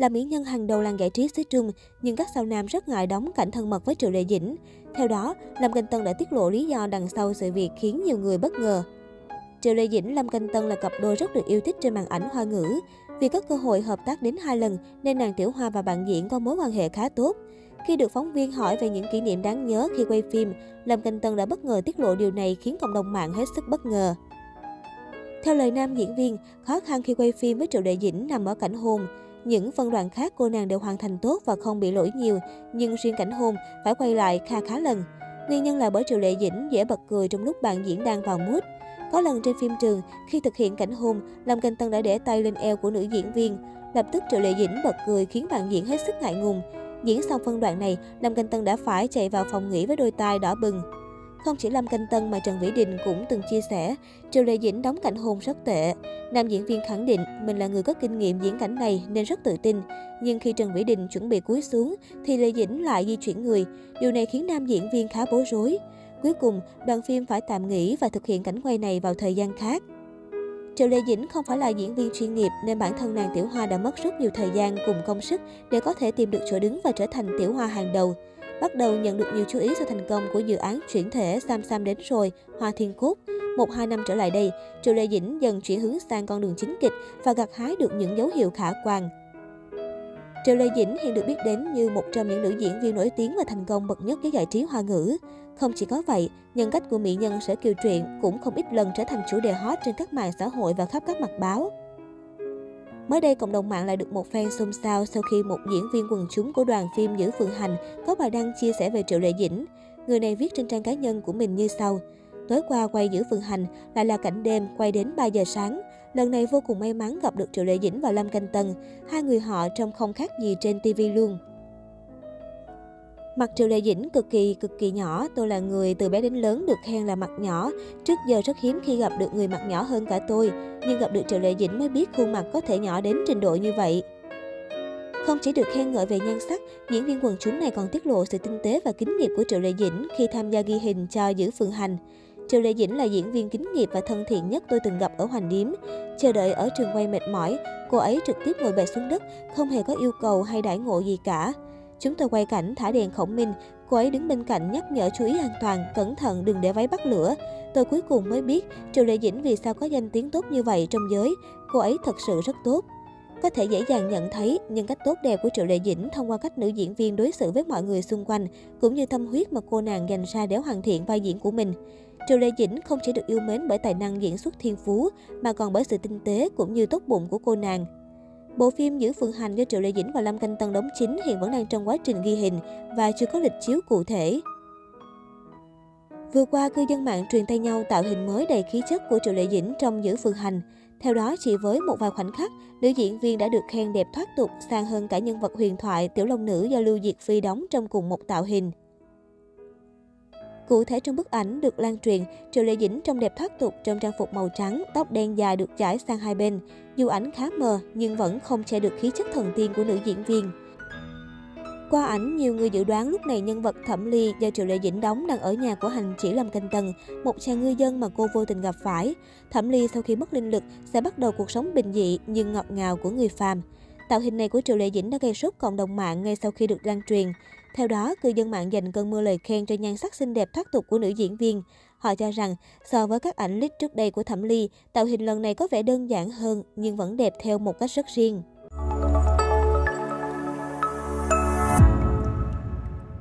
Là mỹ nhân hàng đầu làng giải trí xứ Trung, nhưng các sao nam rất ngại đóng cảnh thân mật với Triệu Lệ Dĩnh. Theo đó, Lâm Canh Tân đã tiết lộ lý do đằng sau sự việc khiến nhiều người bất ngờ. Triệu Lệ Dĩnh, Lâm Canh Tân là cặp đôi rất được yêu thích trên màn ảnh hoa ngữ. Vì có cơ hội hợp tác đến hai lần nên nàng Tiểu Hoa và bạn diễn có mối quan hệ khá tốt. Khi được phóng viên hỏi về những kỷ niệm đáng nhớ khi quay phim, Lâm Canh Tân đã bất ngờ tiết lộ điều này khiến cộng đồng mạng hết sức bất ngờ. Theo lời nam diễn viên, khó khăn khi quay phim với Triệu Lệ Dĩnh nằm ở cảnh hôn. Những phân đoạn khác cô nàng đều hoàn thành tốt và không bị lỗi nhiều, nhưng riêng cảnh hôn phải quay lại kha khá lần. Nguyên nhân là bởi Triệu Lệ Dĩnh dễ bật cười trong lúc bạn diễn đang vào mood. Có lần trên phim trường, khi thực hiện cảnh hôn, Lâm Canh Tân đã để tay lên eo của nữ diễn viên. Lập tức Triệu Lệ Dĩnh bật cười khiến bạn diễn hết sức ngại ngùng. Diễn xong phân đoạn này, Lâm Canh Tân đã phải chạy vào phòng nghỉ với đôi tai đỏ bừng. Không chỉ Lâm Canh Tân mà Trần Vĩ Đình cũng từng chia sẻ, Triệu Lệ Dĩnh đóng cảnh hôn rất tệ. Nam diễn viên khẳng định mình là người có kinh nghiệm diễn cảnh này nên rất tự tin. Nhưng khi Trần Vĩ Đình chuẩn bị cúi xuống thì Lệ Dĩnh lại di chuyển người. Điều này khiến nam diễn viên khá bối rối. Cuối cùng, đoàn phim phải tạm nghỉ và thực hiện cảnh quay này vào thời gian khác. Triệu Lê Dĩnh không phải là diễn viên chuyên nghiệp nên bản thân nàng Tiểu Hoa đã mất rất nhiều thời gian cùng công sức để có thể tìm được chỗ đứng và trở thành Tiểu Hoa hàng đầu. Bắt đầu nhận được nhiều chú ý sau thành công của dự án chuyển thể Sam Sam đến rồi, Hoa Thiên Cốt. Một hai năm trở lại đây, Triệu Lệ Dĩnh dần chuyển hướng sang con đường chính kịch và gặt hái được những dấu hiệu khả quan. Triệu Lê Dĩnh hiện được biết đến như một trong những nữ diễn viên nổi tiếng và thành công bậc nhất với giải trí hoa ngữ. Không chỉ có vậy, nhân cách của mỹ nhân Sở Kiều Truyện cũng không ít lần trở thành chủ đề hot trên các mạng xã hội và khắp các mặt báo. Mới đây, cộng đồng mạng lại được một fan xôn xao sau khi một diễn viên quần chúng của đoàn phim Giữ Phượng Hành có bài đăng chia sẻ về Triệu Lệ Dĩnh. Người này viết trên trang cá nhân của mình như sau. Tối qua quay Giữ Phượng Hành lại là cảnh đêm quay đến 3 giờ sáng. Lần này vô cùng may mắn gặp được Triệu Lệ Dĩnh và Lâm Canh Tân. Hai người họ trông không khác gì trên TV luôn. Mặt Triệu Lệ Dĩnh cực kỳ cực kỳ nhỏ, tôi là người từ bé đến lớn được khen là mặt nhỏ. Trước giờ rất hiếm khi gặp được người mặt nhỏ hơn cả tôi, nhưng gặp được Triệu Lệ Dĩnh mới biết khuôn mặt có thể nhỏ đến trình độ như vậy. Không chỉ được khen ngợi về nhan sắc, diễn viên quần chúng này còn tiết lộ sự tinh tế và kính nghiệp của Triệu Lệ Dĩnh khi tham gia ghi hình cho Giữ Phượng Hành. Triệu Lệ Dĩnh là diễn viên kính nghiệp và thân thiện nhất tôi từng gặp ở Hoành Điếm. Chờ đợi ở trường quay mệt mỏi, cô ấy trực tiếp ngồi bệt xuống đất, không hề có yêu cầu hay đãi ngộ gì cả. Chúng tôi quay cảnh thả đèn khổng minh, cô ấy đứng bên cạnh nhắc nhở chú ý an toàn, cẩn thận đừng để váy bắt lửa. Tôi cuối cùng mới biết Triệu Lệ Dĩnh vì sao có danh tiếng tốt như vậy trong giới, cô ấy thật sự rất tốt. Có thể dễ dàng nhận thấy nhân cách tốt đẹp của Triệu Lệ Dĩnh thông qua cách nữ diễn viên đối xử với mọi người xung quanh, cũng như tâm huyết mà cô nàng dành ra để hoàn thiện vai diễn của mình. Triệu Lệ Dĩnh không chỉ được yêu mến bởi tài năng diễn xuất thiên phú, mà còn bởi sự tinh tế cũng như tốt bụng của cô nàng. Bộ phim Giữ Phượng Hành do Triệu Lệ Dĩnh và Lâm Canh Tân đóng chính hiện vẫn đang trong quá trình ghi hình và chưa có lịch chiếu cụ thể. Vừa qua, cư dân mạng truyền tay nhau tạo hình mới đầy khí chất của Triệu Lệ Dĩnh trong Giữ Phượng Hành. Theo đó, chỉ với một vài khoảnh khắc, nữ diễn viên đã được khen đẹp thoát tục, sang hơn cả nhân vật huyền thoại Tiểu Long Nữ do Lưu Diệt Phi đóng trong cùng một tạo hình. Cụ thể trong bức ảnh được lan truyền, Triệu Lệ Dĩnh trông đẹp thoát tục trong trang phục màu trắng, tóc đen dài được chải sang hai bên. Dù ảnh khá mờ nhưng vẫn không che được khí chất thần tiên của nữ diễn viên. Qua ảnh, nhiều người dự đoán lúc này nhân vật Thẩm Ly do Triệu Lệ Dĩnh đóng đang ở nhà của hành chỉ làm Canh tần, một chàng ngư dân mà cô vô tình gặp phải. Thẩm Ly sau khi mất linh lực sẽ bắt đầu cuộc sống bình dị nhưng ngọt ngào của người phàm. Tạo hình này của Triệu Lệ Dĩnh đã gây sốt cộng đồng mạng ngay sau khi được lan truyền. Theo đó, cư dân mạng dành cơn mưa lời khen cho nhan sắc xinh đẹp thoát tục của nữ diễn viên. Họ cho rằng, so với các ảnh lít trước đây của Thẩm Ly, tạo hình lần này có vẻ đơn giản hơn nhưng vẫn đẹp theo một cách rất riêng.